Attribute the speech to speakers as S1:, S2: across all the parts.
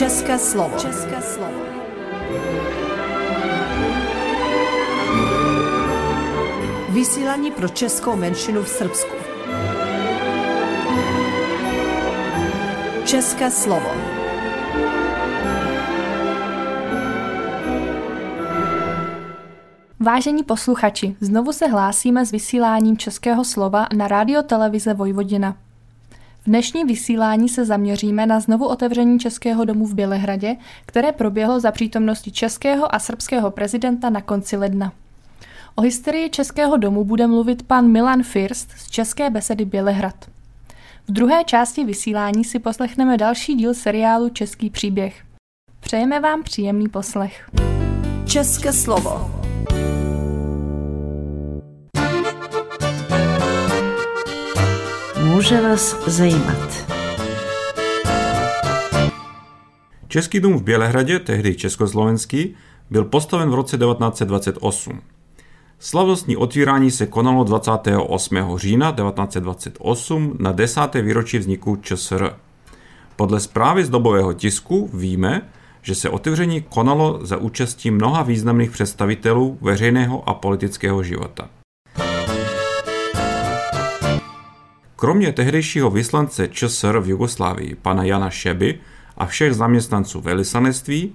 S1: České slovo. České slovo. Vysílání pro českou menšinu v Srbsku. České slovo.
S2: Vážení posluchači, znovu se hlásíme s vysíláním českého slova na rádio televize Vojvodina. V dnešním vysílání se zaměříme na znovu otevření Českého domu v Bělehradě, které proběhlo za přítomnosti českého a srbského prezidenta na konci ledna. O historii Českého domu bude mluvit pan Milan First z České besedy Bělehrad. V druhé části vysílání si poslechneme další díl seriálu Český příběh. Přejeme vám příjemný poslech.
S1: České slovo.
S3: Může vás zajímat.
S4: Český dům v Bělehradě, tehdy československý, byl postaven v roce 1928. Slavnostní otvírání se konalo 28. října 1928 na desáté výročí vzniku ČSR. Podle zprávy z dobového tisku víme, že se otevření konalo za účastí mnoha významných představitelů veřejného a politického života. Kromě tehdejšího vyslance ČSR v Jugoslávii, pana Jana Šeby a všech zaměstnanců velislanectví,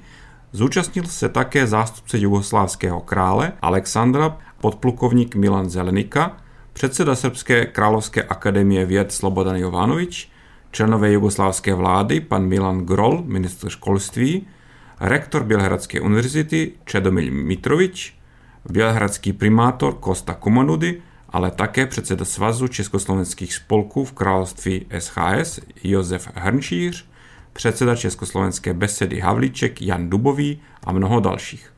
S4: zúčastnil se také zástupce jugoslávského krále Alexandra, podplukovník Milan Zelenika, předseda Srbské královské akademie věd Slobodan Jovanovič, členové jugoslávské vlády pan Milan Grol, ministr školství, rektor Bělehradské univerzity Čedomil Mitrovič, bělehradský primátor Kosta Kumanudy ale také předseda Svazu československých spolků v království SHS Josef Hrnčíř, předseda Československé besedy Havlíček Jan Dubový a mnoho dalších.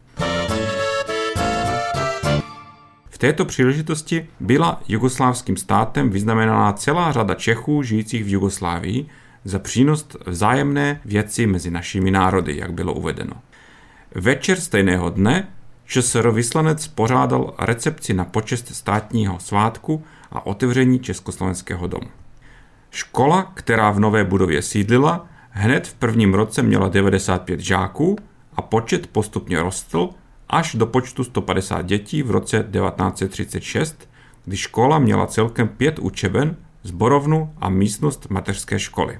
S4: V této příležitosti byla jugoslávským státem vyznamenaná celá řada Čechů žijících v Jugoslávii za přínos vzájemné věci mezi našimi národy, jak bylo uvedeno. Večer stejného dne ČSR vyslanec pořádal recepci na počest státního svátku a otevření Československého domu. Škola, která v nové budově sídlila, hned v prvním roce měla 95 žáků a počet postupně rostl až do počtu 150 dětí v roce 1936, kdy škola měla celkem pět učeben, zborovnu a místnost mateřské školy.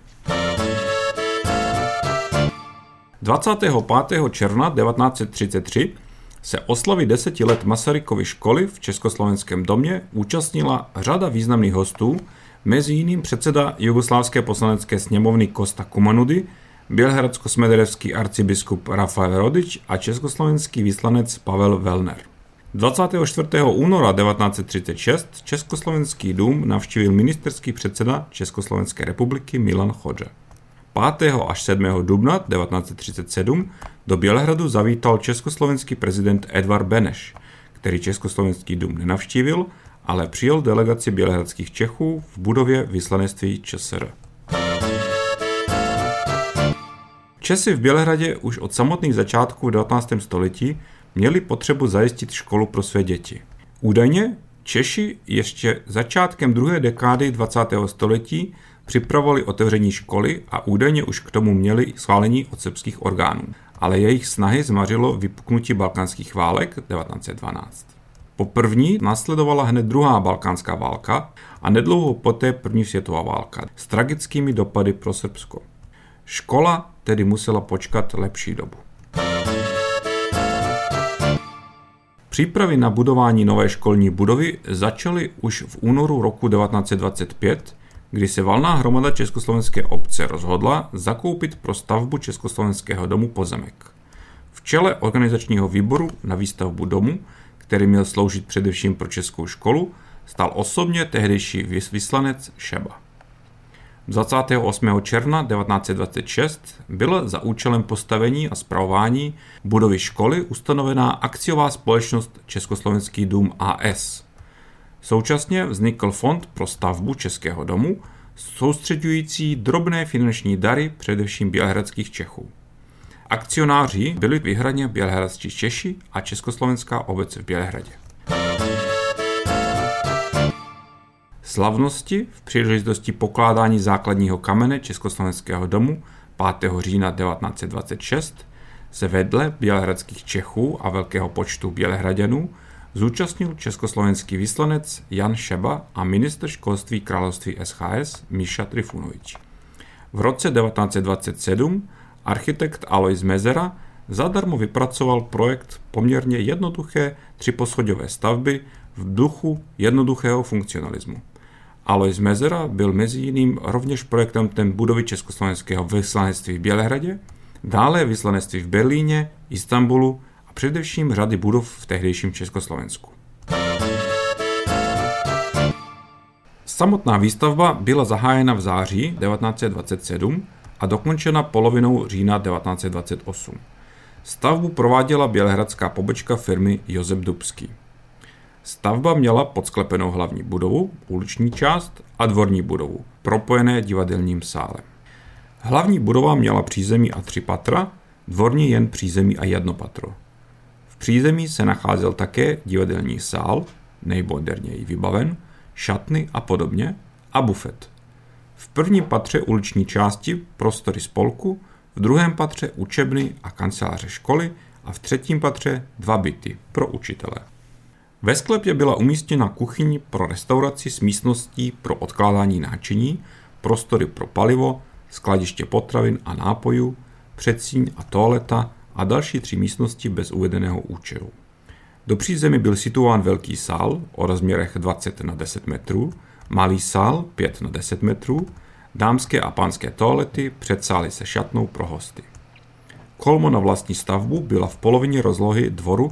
S4: 25. června 1933 se oslavy deseti let Masarykovy školy v Československém domě účastnila řada významných hostů, mezi jiným předseda Jugoslávské poslanecké sněmovny Kosta Kumanudy, bělehradsko-smederevský arcibiskup Rafael Rodič a československý vyslanec Pavel Velner. 24. února 1936 Československý dům navštívil ministerský předseda Československé republiky Milan Chodže. 5. až 7. dubna 1937 do Bělehradu zavítal československý prezident Edvard Beneš, který Československý dům nenavštívil, ale přijel delegaci bělehradských Čechů v budově vyslanectví ČSR. Česi v Bělehradě už od samotných začátků v 19. století měli potřebu zajistit školu pro své děti. Údajně Češi ještě začátkem druhé dekády 20. století připravovali otevření školy a údajně už k tomu měli schválení od srbských orgánů. Ale jejich snahy zmařilo vypuknutí balkánských válek 1912. Po první následovala hned druhá balkánská válka a nedlouho poté první světová válka s tragickými dopady pro Srbsko. Škola tedy musela počkat lepší dobu. Přípravy na budování nové školní budovy začaly už v únoru roku 1925 kdy se valná hromada Československé obce rozhodla zakoupit pro stavbu Československého domu pozemek. V čele organizačního výboru na výstavbu domu, který měl sloužit především pro českou školu, stal osobně tehdejší vyslanec Šeba. 28. června 1926 byla za účelem postavení a zpravování budovy školy ustanovená akciová společnost Československý dům AS – Současně vznikl fond pro stavbu Českého domu, soustředující drobné finanční dary především bělehradských Čechů. Akcionáři byli vyhradně bělehradští Češi a Československá obec v Bělehradě. Slavnosti v příležitosti pokládání základního kamene Československého domu 5. října 1926 se vedle bělehradských Čechů a velkého počtu bělehraděnů zúčastnil československý vyslanec Jan Šeba a ministr školství království SHS Míša Trifunovič. V roce 1927 architekt Alois Mezera zadarmo vypracoval projekt poměrně jednoduché třiposchodové stavby v duchu jednoduchého funkcionalismu. Alois Mezera byl mezi jiným rovněž projektantem budovy československého vyslanectví v Bělehradě, dále vyslanectví v Berlíně, Istanbulu především řady budov v tehdejším Československu. Samotná výstavba byla zahájena v září 1927 a dokončena polovinou října 1928. Stavbu prováděla bělehradská pobočka firmy Josep Dubský. Stavba měla podsklepenou hlavní budovu, uliční část a dvorní budovu, propojené divadelním sálem. Hlavní budova měla přízemí a tři patra, dvorní jen přízemí a jedno patro. Přízemí se nacházel také divadelní sál, nejmoderněji vybaven, šatny a podobně, a bufet. V prvním patře uliční části prostory spolku, v druhém patře učebny a kanceláře školy a v třetím patře dva byty pro učitele. Ve sklepě byla umístěna kuchyň pro restauraci s místností pro odkládání náčiní, prostory pro palivo, skladiště potravin a nápojů, předsíň a toaleta a další tři místnosti bez uvedeného účelu. Do přízemí byl situován velký sál o rozměrech 20 na 10 metrů, malý sál 5 na 10 metrů, dámské a pánské toalety, předsály se šatnou pro hosty. Kolmo na vlastní stavbu byla v polovině rozlohy dvoru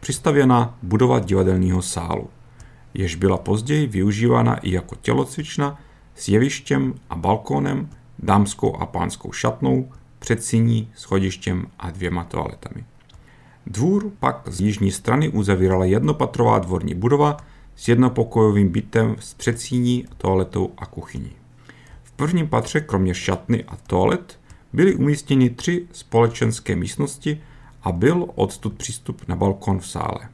S4: přistavěna budova divadelního sálu, jež byla později využívána i jako tělocvična s jevištěm a balkónem, dámskou a pánskou šatnou, předsíní, schodištěm a dvěma toaletami. Dvůr pak z jižní strany uzavírala jednopatrová dvorní budova s jednopokojovým bytem s předsíní, toaletou a kuchyní. V prvním patře kromě šatny a toalet byly umístěny tři společenské místnosti a byl odtud přístup na balkon v sále.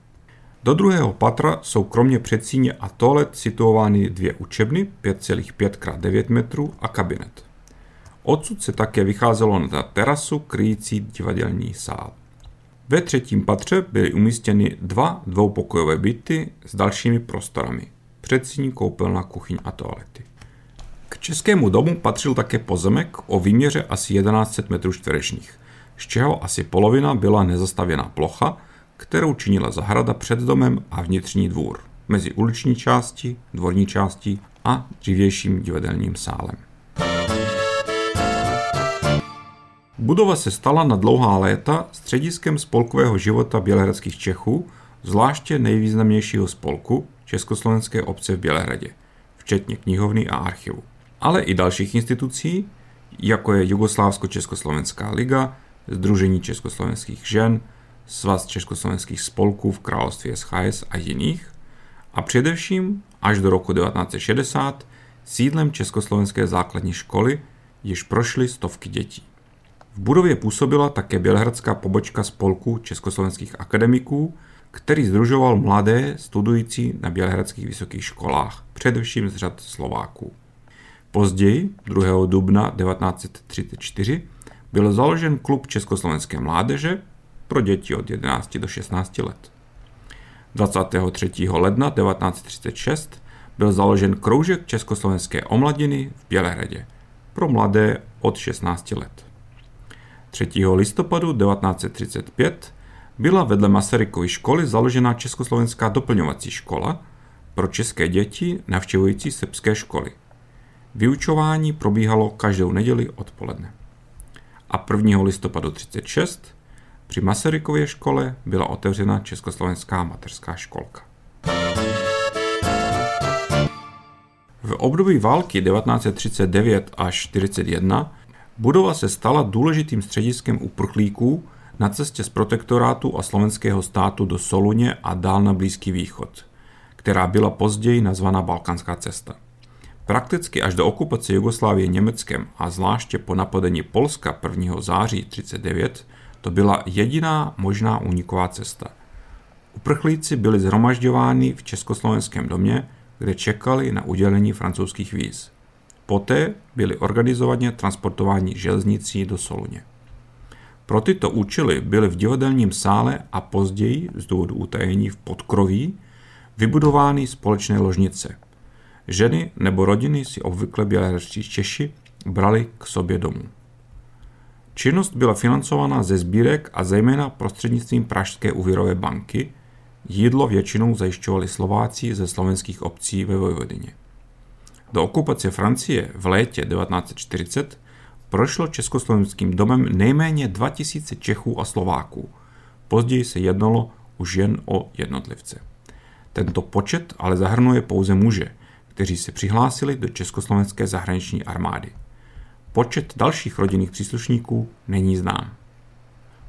S4: Do druhého patra jsou kromě předsíně a toalet situovány dvě učebny 5,5 x 9 metrů a kabinet. Odsud se také vycházelo na terasu kryjící divadelní sál. Ve třetím patře byly umístěny dva dvoupokojové byty s dalšími prostorami. Předsíň, koupelna, kuchyň a toalety. K českému domu patřil také pozemek o výměře asi 1100 metrů čtverečních, z čeho asi polovina byla nezastavěná plocha, kterou činila zahrada před domem a vnitřní dvůr, mezi uliční části, dvorní části a dřívějším divadelním sálem. Budova se stala na dlouhá léta střediskem spolkového života bělehradských Čechů, zvláště nejvýznamnějšího spolku Československé obce v Bělehradě, včetně knihovny a archivu. Ale i dalších institucí, jako je Jugoslávsko-Československá liga, Združení československých žen, Svaz československých spolků v království SHS a jiných, a především až do roku 1960 sídlem Československé základní školy, jež prošly stovky dětí. V budově působila také bělehradská pobočka spolku československých akademiků, který združoval mladé studující na bělehradských vysokých školách, především z řad Slováků. Později, 2. dubna 1934, byl založen klub československé mládeže pro děti od 11 do 16 let. 23. ledna 1936 byl založen kroužek československé omladiny v Bělehradě pro mladé od 16 let. 3. listopadu 1935 byla vedle Masarykovy školy založena Československá doplňovací škola pro české děti navštěvující srbské školy. Vyučování probíhalo každou neděli odpoledne. A 1. listopadu 1936 při Masarykově škole byla otevřena Československá mateřská školka. V období války 1939 až 1941 Budova se stala důležitým střediskem uprchlíků na cestě z protektorátu a slovenského státu do Soluně a dál na Blízký východ, která byla později nazvaná Balkánská cesta. Prakticky až do okupace Jugoslávie Německem a zvláště po napadení Polska 1. září 1939 to byla jediná možná úniková cesta. Uprchlíci byli zhromažďováni v československém domě, kde čekali na udělení francouzských víz. Poté byli organizovaně transportováni železnicí do Soluně. Pro tyto účely byly v divadelním sále a později z důvodu utajení v podkroví vybudovány společné ložnice. Ženy nebo rodiny si obvykle bělehradští Češi brali k sobě domů. Činnost byla financována ze sbírek a zejména prostřednictvím Pražské úvěrové banky. Jídlo většinou zajišťovali Slováci ze slovenských obcí ve Vojvodině. Do okupace Francie v létě 1940 prošlo československým domem nejméně 2000 Čechů a Slováků. Později se jednalo už jen o jednotlivce. Tento počet ale zahrnuje pouze muže, kteří se přihlásili do Československé zahraniční armády. Počet dalších rodinných příslušníků není znám.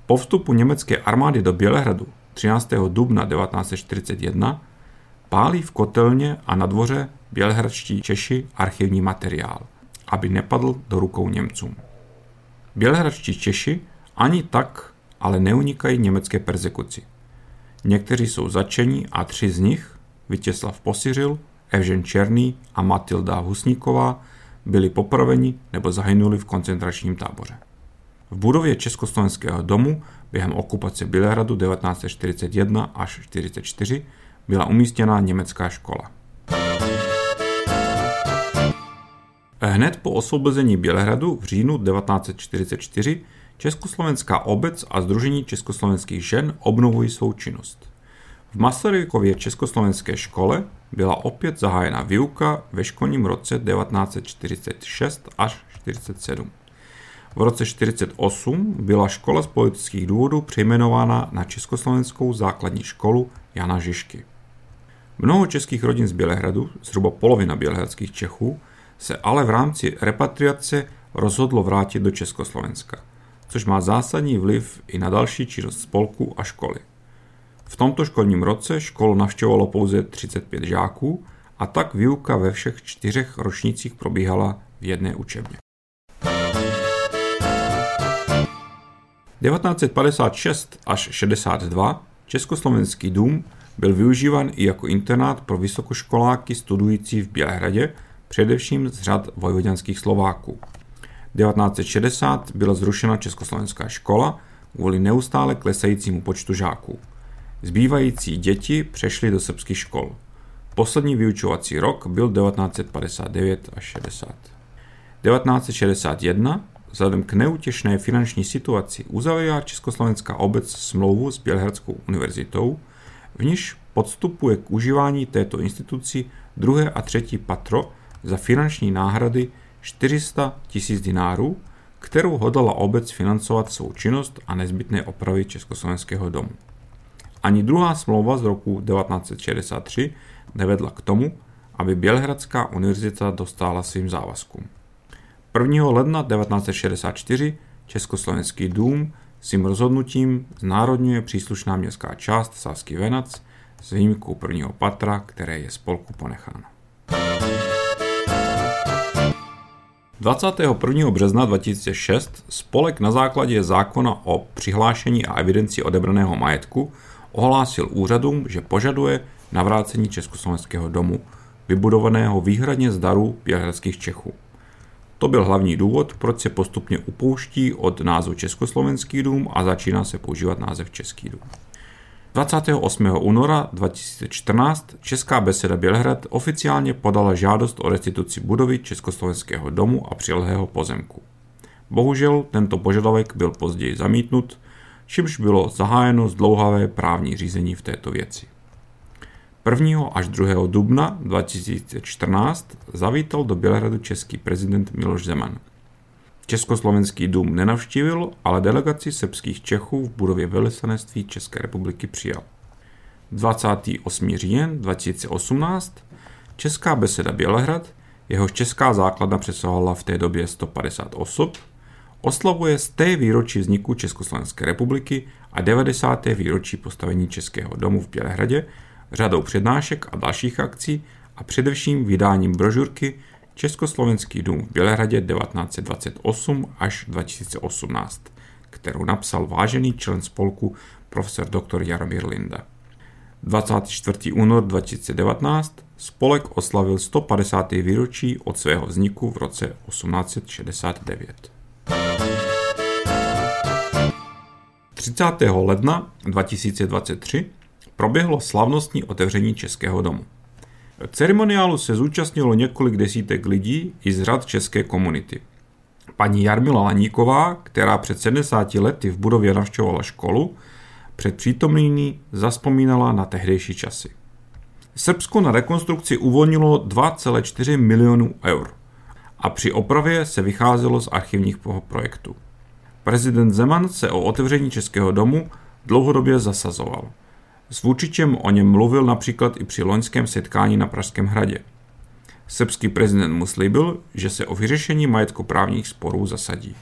S4: Po vstupu německé armády do Bělehradu 13. dubna 1941 pálí v kotelně a na dvoře bělehradští Češi archivní materiál, aby nepadl do rukou Němcům. Bělehradští Češi ani tak ale neunikají německé persekuci. Někteří jsou začení a tři z nich, Vítězslav Posiřil, Evžen Černý a Matilda Husníková, byli popraveni nebo zahynuli v koncentračním táboře. V budově Československého domu během okupace Bělehradu 1941 až 1944 byla umístěna německá škola. Hned po osvobození Bělehradu v říjnu 1944 Československá obec a Združení československých žen obnovují svou činnost. V Masarykově československé škole byla opět zahájena výuka ve školním roce 1946 až 1947. V roce 1948 byla škola z politických důvodů přejmenována na Československou základní školu Jana Žižky. Mnoho českých rodin z Bělehradu, zhruba polovina bělehradských Čechů, se ale v rámci repatriace rozhodlo vrátit do Československa, což má zásadní vliv i na další činnost spolku a školy. V tomto školním roce školu navštěvovalo pouze 35 žáků a tak výuka ve všech čtyřech ročnících probíhala v jedné učebně. 1956 až 62 Československý dům byl využíván i jako internát pro vysokoškoláky studující v Bělehradě, především z řad vojvoděnských Slováků. 1960 byla zrušena Československá škola kvůli neustále klesajícímu počtu žáků. Zbývající děti přešly do srbských škol. Poslední vyučovací rok byl 1959 až 60. 1961 vzhledem k neutěšné finanční situaci uzavírá Československá obec smlouvu s Bělehradskou univerzitou, v níž podstupuje k užívání této instituci druhé a třetí patro za finanční náhrady 400 tisíc dinárů, kterou hodala obec financovat svou činnost a nezbytné opravy Československého domu. Ani druhá smlouva z roku 1963 nevedla k tomu, aby Bělehradská univerzita dostala svým závazkům. 1. ledna 1964 Československý dům svým rozhodnutím znárodňuje příslušná městská část Sásky Venac s výjimkou prvního patra, které je spolku ponecháno. 21. března 2006 spolek na základě zákona o přihlášení a evidenci odebraného majetku ohlásil úřadům, že požaduje navrácení Československého domu, vybudovaného výhradně z darů bělehradských Čechů. To byl hlavní důvod, proč se postupně upouští od názvu Československý dům a začíná se používat název Český dům. 28. února 2014 Česká beseda Bělehrad oficiálně podala žádost o restituci budovy Československého domu a přilehého pozemku. Bohužel tento požadavek byl později zamítnut, čímž bylo zahájeno zdlouhavé právní řízení v této věci. 1. až 2. dubna 2014 zavítal do Bělehradu český prezident Miloš Zeman. Československý dům nenavštívil, ale delegaci srbských Čechů v budově velvyslanectví České republiky přijal. 28. říjen 2018 Česká beseda Bělehrad, jehož česká základna přesahovala v té době 150 osob, oslavuje z té výročí vzniku Československé republiky a 90. výročí postavení Českého domu v Bělehradě řadou přednášek a dalších akcí a především vydáním brožurky Československý dům v Bělehradě 1928 až 2018, kterou napsal vážený člen spolku profesor dr. Jaromír Linda. 24. únor 2019 spolek oslavil 150. výročí od svého vzniku v roce 1869. 30. ledna 2023 proběhlo slavnostní otevření Českého domu. Ceremoniálu se zúčastnilo několik desítek lidí i z řad české komunity. Paní Jarmila Laníková, která před 70 lety v budově navštěvovala školu, před přítomnými zaspomínala na tehdejší časy. Srbsko na rekonstrukci uvolnilo 2,4 milionů eur a při opravě se vycházelo z archivních projektů. Prezident Zeman se o otevření Českého domu dlouhodobě zasazoval. S Vůčičem o něm mluvil například i při loňském setkání na Pražském hradě. Srbský prezident mu slíbil, že se o vyřešení majetkoprávních sporů zasadí.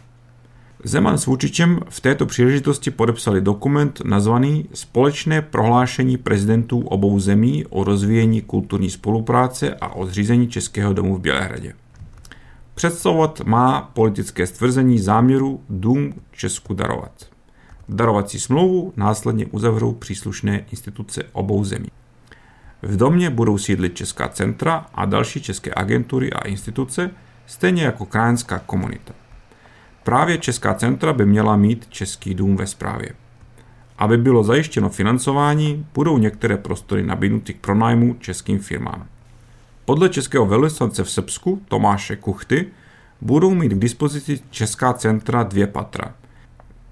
S4: Zeman s Vučičem v této příležitosti podepsali dokument nazvaný Společné prohlášení prezidentů obou zemí o rozvíjení kulturní spolupráce a o zřízení Českého domu v Bělehradě. Představovat má politické stvrzení záměru dům Česku darovat. Darovací smlouvu následně uzavřou příslušné instituce obou zemí. V domě budou sídlit Česká centra a další české agentury a instituce, stejně jako krajanská komunita. Právě Česká centra by měla mít Český dům ve správě. Aby bylo zajištěno financování, budou některé prostory nabídnuty k pronájmu českým firmám. Podle českého velvyslance v Srbsku Tomáše Kuchty budou mít k dispozici Česká centra dvě patra.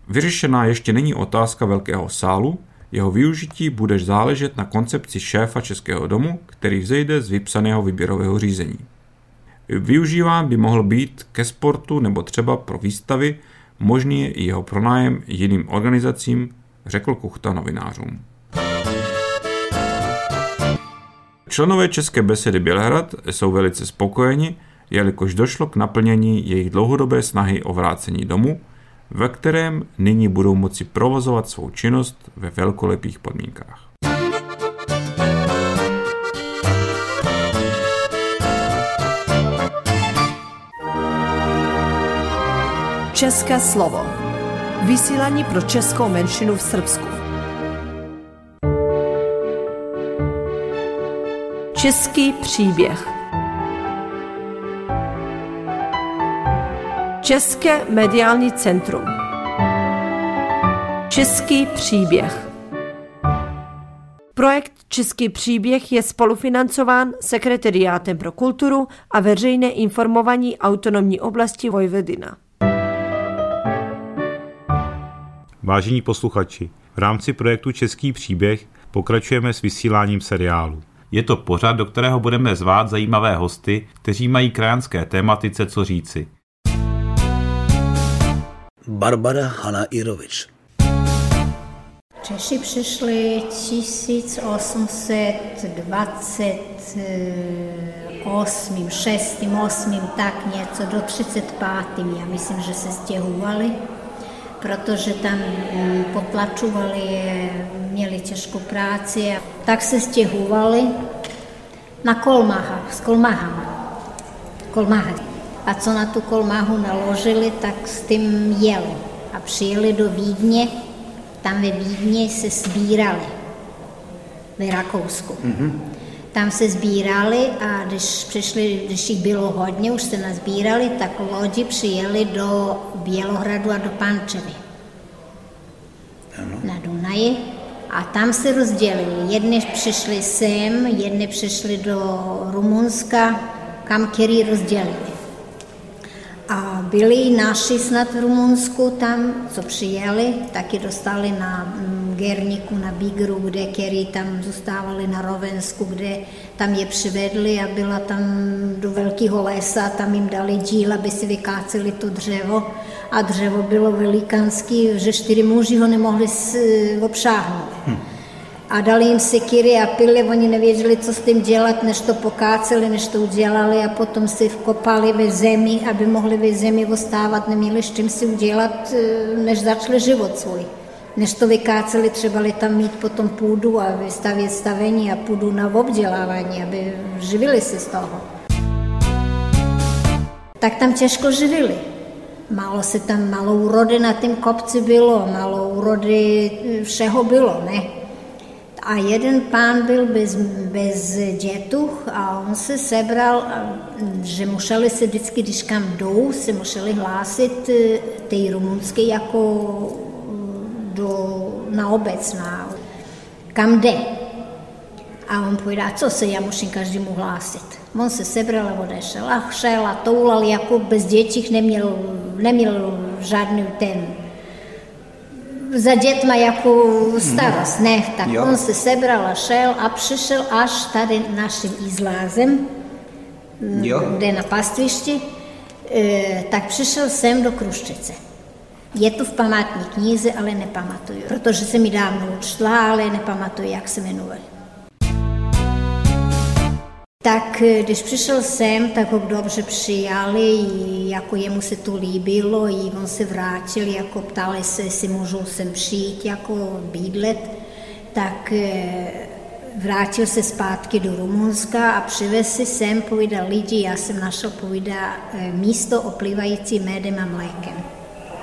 S4: Vyřešená ještě není otázka velkého sálu, jeho využití bude záležet na koncepci šéfa Českého domu, který vzejde z vypsaného výběrového řízení. Využíván by mohl být ke sportu nebo třeba pro výstavy, možný je i jeho pronájem jiným organizacím, řekl Kuchta novinářům. Členové České besedy Bělehrad jsou velice spokojeni, jelikož došlo k naplnění jejich dlouhodobé snahy o vrácení domu, ve kterém nyní budou moci provozovat svou činnost ve velkolepých podmínkách.
S1: České slovo. Vysílání pro českou menšinu v Srbsku. Český příběh. České mediální centrum. Český příběh. Projekt Český příběh je spolufinancován Sekretariátem pro kulturu a veřejné informování autonomní oblasti Vojvodina.
S5: Vážení posluchači, v rámci projektu Český příběh pokračujeme s vysíláním seriálu. Je to pořad, do kterého budeme zvát zajímavé hosty, kteří mají krajanské tématice co říci.
S6: Barbara Hana Irovič.
S7: Češi přišli 1828, 6, 8, tak něco, do 35. Já myslím, že se stěhovali protože tam mm, potlačovali, měli těžkou práci, tak se stěhovali na kolmaha, s kolmahama. Kolmaha. A co na tu kolmahu naložili, tak s tím jeli. A přijeli do Vídně, tam ve Vídně se sbírali v Rakousku. Mm-hmm. Tam se sbírali a když přišli, když jich bylo hodně, už se nazbírali, tak lodi přijeli do Bělohradu a do Pančevy. Ano. Na Dunaji. A tam se rozdělili. Jedni přišli sem, jedni přišli do Rumunska, kam který rozdělili. A byli naši snad v Rumunsku tam, co přijeli, taky dostali na mm, Gerniku, na Bigru, kde který tam zůstávali na Rovensku, kde tam je přivedli a byla tam do velkého lesa, tam jim dali díl, aby si vykáceli to dřevo a dřevo bylo velikánský, že čtyři muži ho nemohli obšáhnout. Hm a dali jim sekiry a pily, oni nevěděli, co s tím dělat, než to pokáceli, než to udělali a potom si vkopali ve zemi, aby mohli ve zemi ostávat, neměli s čím si udělat, eh, než začali život svůj. Než to vykáceli, třeba tam mít potom půdu a vystavět stavení a půdu na obdělávání, aby živili se z toho. Tak tam těžko živili. Málo se tam, malou úrody na tom kopci bylo, malou úrody eh, všeho bylo, ne? A jeden pán byl bez, bez dětuch a on se sebral, že museli se vždycky, když kam jdou, se museli hlásit eh, té rumunské jako do, na obec, na, kam jde. A on povedá, co se, já musím každému hlásit. On se sebral a odešel a šel a toulal, jako bez dětích neměl, neměl žádný ten za dětma jako starost, ne, tak jo. on se sebral a šel a přišel až tady naším izlázem, jo. kde na pastvišti, e, tak přišel sem do Kruščice. Je to v památní knize, ale nepamatuju, protože se mi dávno učila, ale nepamatuju, jak se jmenuje. Tak eh, když přišel sem, tak ho dobře přijali, jako jemu se to líbilo, i on se vrátil, jako ptali se, jestli můžou sem přijít, jako bydlet, tak eh, vrátil se zpátky do Rumunska a přivez si sem, povídal lidi, já jsem našel, povídá, eh, místo oplývající médem a mlékem,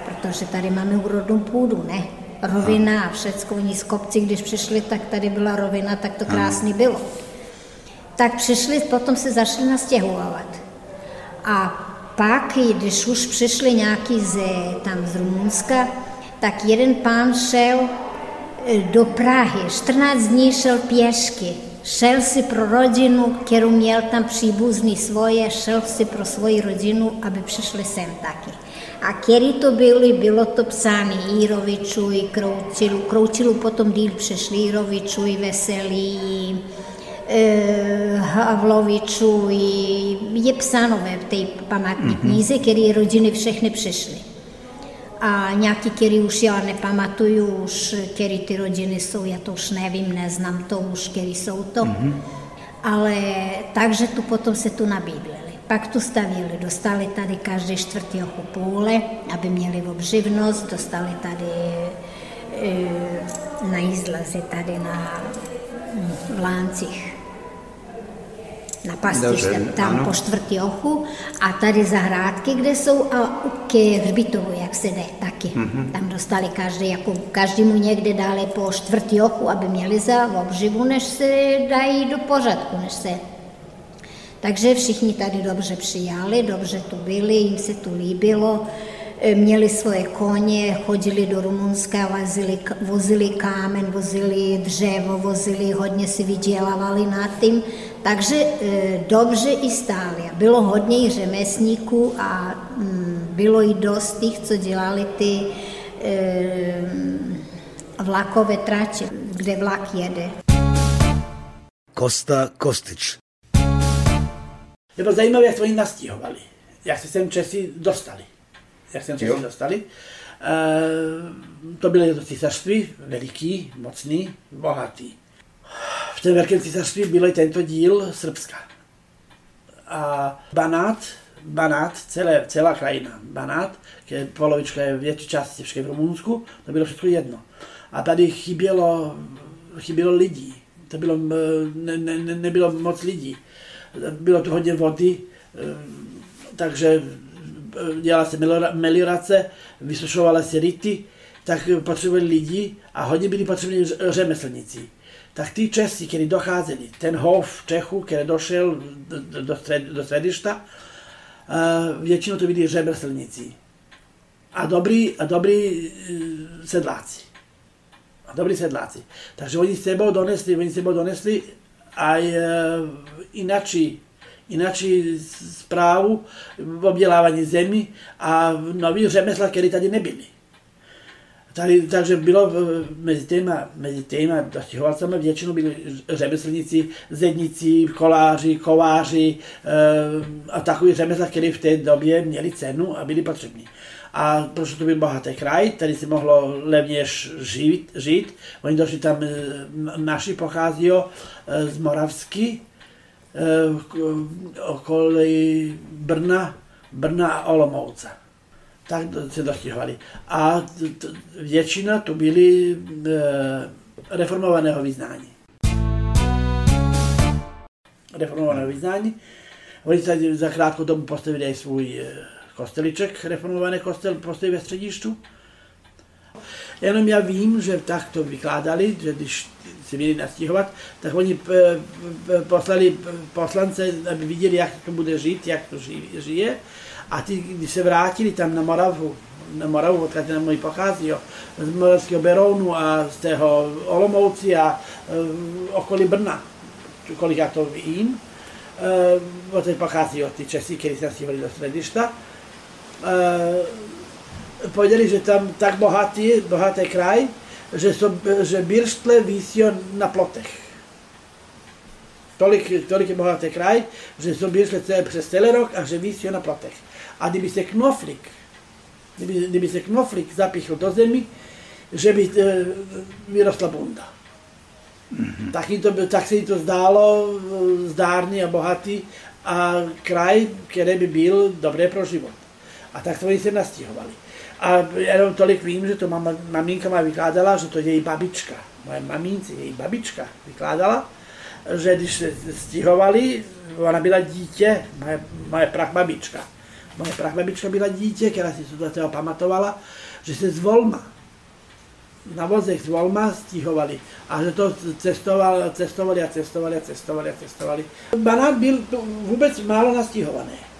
S7: protože tady máme úrodnou půdu, ne? Rovina a všecko, oni z kopci, když přišli, tak tady byla rovina, tak to krásný bylo tak přišli, potom se začali nastěhovat. A pak, když už přišli nějaký ze, tam z Rumunska, tak jeden pán šel e, do Prahy, 14 dní šel pěšky. Šel si pro rodinu, kterou měl tam příbuzný svoje, šel si pro svoji rodinu, aby přišli sem taky. A který to byli, bylo to psány Jírovičuj, Kroučilu, Kroučilu potom díl přišli Jírovičuj, Veselý, Eh, Havlovičů, je psáno v té památní mm-hmm. knize, které rodiny všechny přišly. A nějaký, který už já nepamatuju, už který ty rodiny jsou, já to už nevím, neznám to už, který jsou to. Mm-hmm. Ale takže tu potom se tu nabídlili. Pak tu stavili, dostali tady každý čtvrtý půle, aby měli obživnost, dostali tady e, na jízlazi, tady na v Láncích na pastiště, tam ano. po čtvrtý ochu a tady zahrádky, kde jsou a ke hřbitovu, jak se jde taky. Mm-hmm. Tam dostali každý, jako každému někde dali po čtvrtý ochu, aby měli za obživu, než se dají do pořádku, než se takže všichni tady dobře přijali, dobře tu byli, jim se tu líbilo. Eh, měli svoje koně, chodili do Rumunska, vozili, vozili kámen, vozili dřevo, vozili, hodně si vydělávali nad tím, takže e, dobře i stáli. Bylo hodně i řemesníků a mm, bylo i dost těch, co dělali ty e, vlakové trače, kde vlak jede.
S6: Kosta Kostič.
S8: Bylo zajímavé, jak jsme ji nastíhovali, jak se sem Česi dostali jak se Češi dostali. E, to bylo to císařství, veliký, mocný, bohatý. V tom velkém císařství byl i tento díl Srbska. A Banát, Banát, celé, celá krajina, Banát, je polovička je větší část je v Rumunsku, to bylo všechno jedno. A tady chybělo, chybělo lidí, to bylo, ne, ne, nebylo moc lidí. Bylo tu hodně vody, takže dělala se meliorace, vysušovala se ryty, tak potřebovali lidi a hodně byli potřební řemeslníci. Tak ty Česi, kteří docházeli, ten hov Čechu, který došel do, střed, do středišta, většinou to byli řemeslníci. A dobrý, a dobrý e, sedláci. A dobrý sedláci. Takže oni s sebou donesli, oni s sebou donesli aj e, inačí inačí zprávu obdělávání zemi a nový řemesla, které tady nebyly. Tady, takže bylo mezi těma, mezi těma dostěhovalcami většinou byli řemeslníci, zedníci, koláři, kováři e, a takový řemesla, které v té době měli cenu a byli potřební. A protože to byl bohatý kraj, tady si mohlo levně žít, žít. Oni došli tam, eh, naši pochází eh, z Moravsky, Eh, okolí Brna, Brna a Olomouce. Tak se dostihvali. A většina to byly eh, reformovaného vyznání. Reformovaného vyznání. Oni tady za krátkou dobu postavili svůj eh, kosteliček, reformovaný kostel postavili ve středištu. Jenom já vím, že tak to vykládali, že když si měli nastěhovat, tak oni eh, eh, poslali poslance, aby viděli, jak to bude žít, jak to žije. A ty, když se vrátili tam na Moravu, na Moravu, odkud na můj pochází, jo, z Moravského Berounu a z tého Olomouci a uh, okolí Brna, kolik já to vím, uh, odkud pochází od ty Česi, kteří se stěhovali do Středišta. Uh, povedali, že tam tak bohatý, bohatý kraj, že, so, že Birštle visí na plotech. Tolik, tolik je bohatý kraj, že jsou Birštle celé přes celý rok a že visí na plotech. A kdyby se knoflik, kdyby, kdyby se knoflik zapichl do zemi, že by e, vyrostla bunda. Mm-hmm. Tak, to, tak se jí to zdálo e, zdárný a bohatý a kraj, který by byl dobré pro život. A tak to oni se nastěhovali. A jenom tolik vím, že to mama, maminka má vykládala, že to její babička, moje mamince, její babička vykládala, že když se stěhovali, ona byla dítě, moje, moje prachbabička. Moje prachbabička byla dítě, která si to toho pamatovala, že se z Volma, na vozech z Volma stíhovali a že to cestovali, cestovali a cestovali a cestovali a cestovali. Banát byl vůbec málo nastíhovaný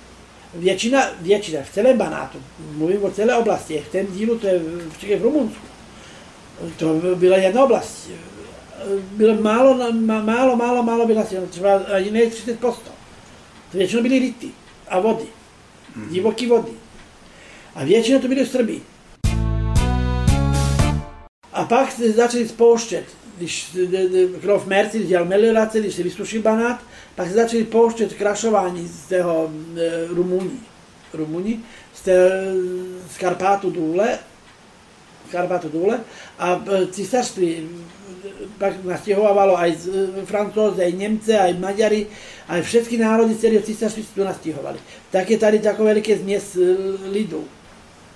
S8: většina, většina v celé Banátu, mluvím o celé oblasti, v tom dílu to je v, v Rumunsku, to byla jedna oblast. Bylo málo, málo, málo, málo byla třeba ani ne 30 posto. To většinou byly ryty a vody, mhm. divoké vody. A většinou to byly Srby. A pak se začali spouštět, když Grof Merci dělal meliorace, když se vysušil Banát, pak se začali pouštět krašování z toho e, Rumuni z, té, z Karpátu důle, z Karpátu důle a e, císařství pak nastěhovalo aj e, Francouze, aj Němce, aj Maďari, aj všechny národy celého císařství se tu nastěhovali. Tak je tady takové veliké změs lidu.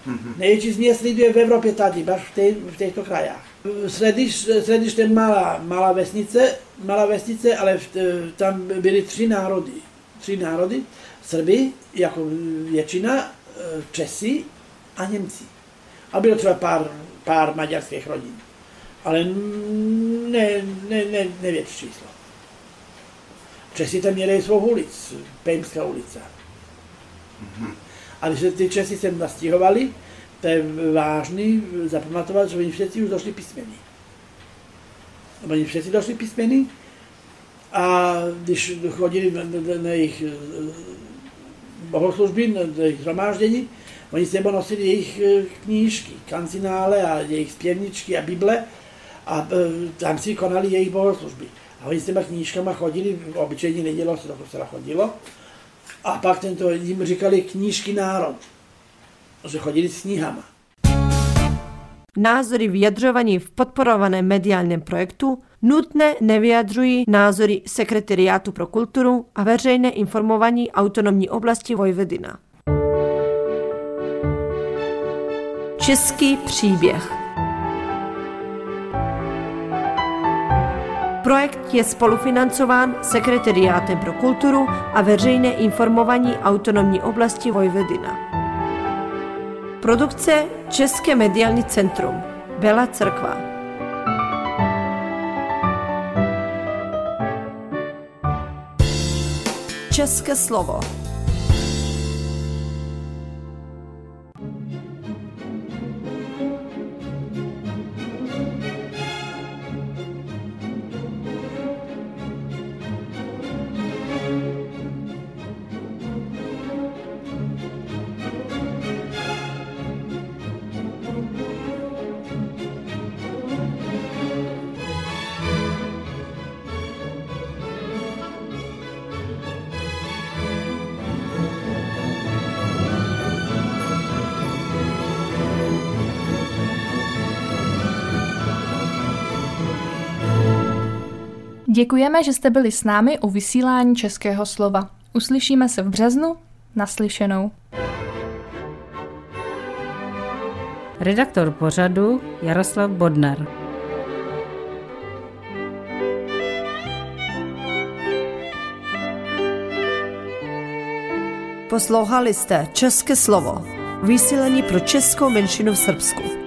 S8: Mm-hmm. Největší změs lidu je v Evropě tady, v, tej, v těchto krajách. Središ, Središ je malá, malá vesnice, malá vesnice, ale v, tam byly tři národy. Tři národy, Srby jako většina, e, Česi a Němci. A bylo třeba pár, pár maďarských rodin. Ale ne, ne, ne, nevětší číslo. Česi tam měli svou ulic, Pejmská ulice. Mm-hmm. A když se ty Česi sem nastěhovali, to je vážný zapamatovat, že oni všetci už došli písmeny. Oni všetci došli písmeny a když chodili na, na, na jejich eh, bohoslužby, na, na jejich zhromáždění, oni s sebou nosili jejich eh, knížky, kancinále a jejich zpěvničky a Bible a eh, tam si konali jejich bohoslužby. A oni s těma knížkama chodili, obyčejně nedělo se to kostela chodilo, a pak tento, jim říkali knížky národ že chodili s knihama.
S1: Názory vyjadřovaní v podporovaném mediálním projektu nutné nevyjadřují názory Sekretariátu pro kulturu a veřejné informování autonomní oblasti Vojvodina. Český příběh Projekt je spolufinancován Sekretariátem pro kulturu a veřejné informování autonomní oblasti Vojvodina. Produkce České mediální centrum. Bela Crkva. České slovo
S2: Děkujeme, že jste byli s námi u vysílání Českého slova. Uslyšíme se v březnu. Naslyšenou.
S3: Redaktor pořadu Jaroslav Bodnar.
S1: Poslouchali jste České slovo. Vysílení pro českou menšinu v Srbsku.